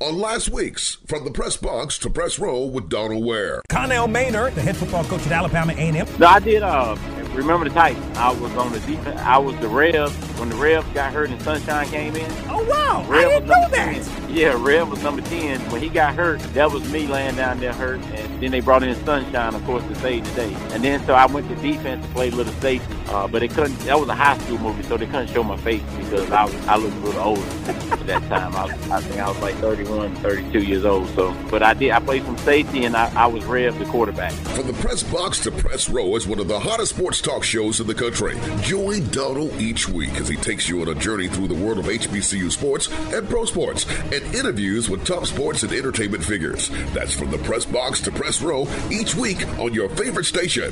on last week's From the Press Box to Press Row with Donald Ware. Connell Maynard, the head football coach at Alabama A&M. No, I did. Uh, remember the Titans? I was on the defense. I was the Rev when the Rev got hurt and Sunshine came in. Oh wow! Rev Yeah, Red was number ten. When he got hurt, that was me laying down there hurt, and then they brought in Sunshine, of course, to save the day. And then so I went to defense to play little safety, uh, but they couldn't. That was a high school movie, so they couldn't show my face because I was I looked a little older at that time. I, I think I was like 31, 32 years old. So, but I did. I played some safety, and I, I was Rev, the quarterback. From the Press Box to Press Row is one of the hottest sports talk shows in the country. Join Donald each week as he takes you on a journey through the world of HBCU sports and pro sports and interviews with top sports and entertainment figures. That's from the Press Box to Press Row each week on your favorite station.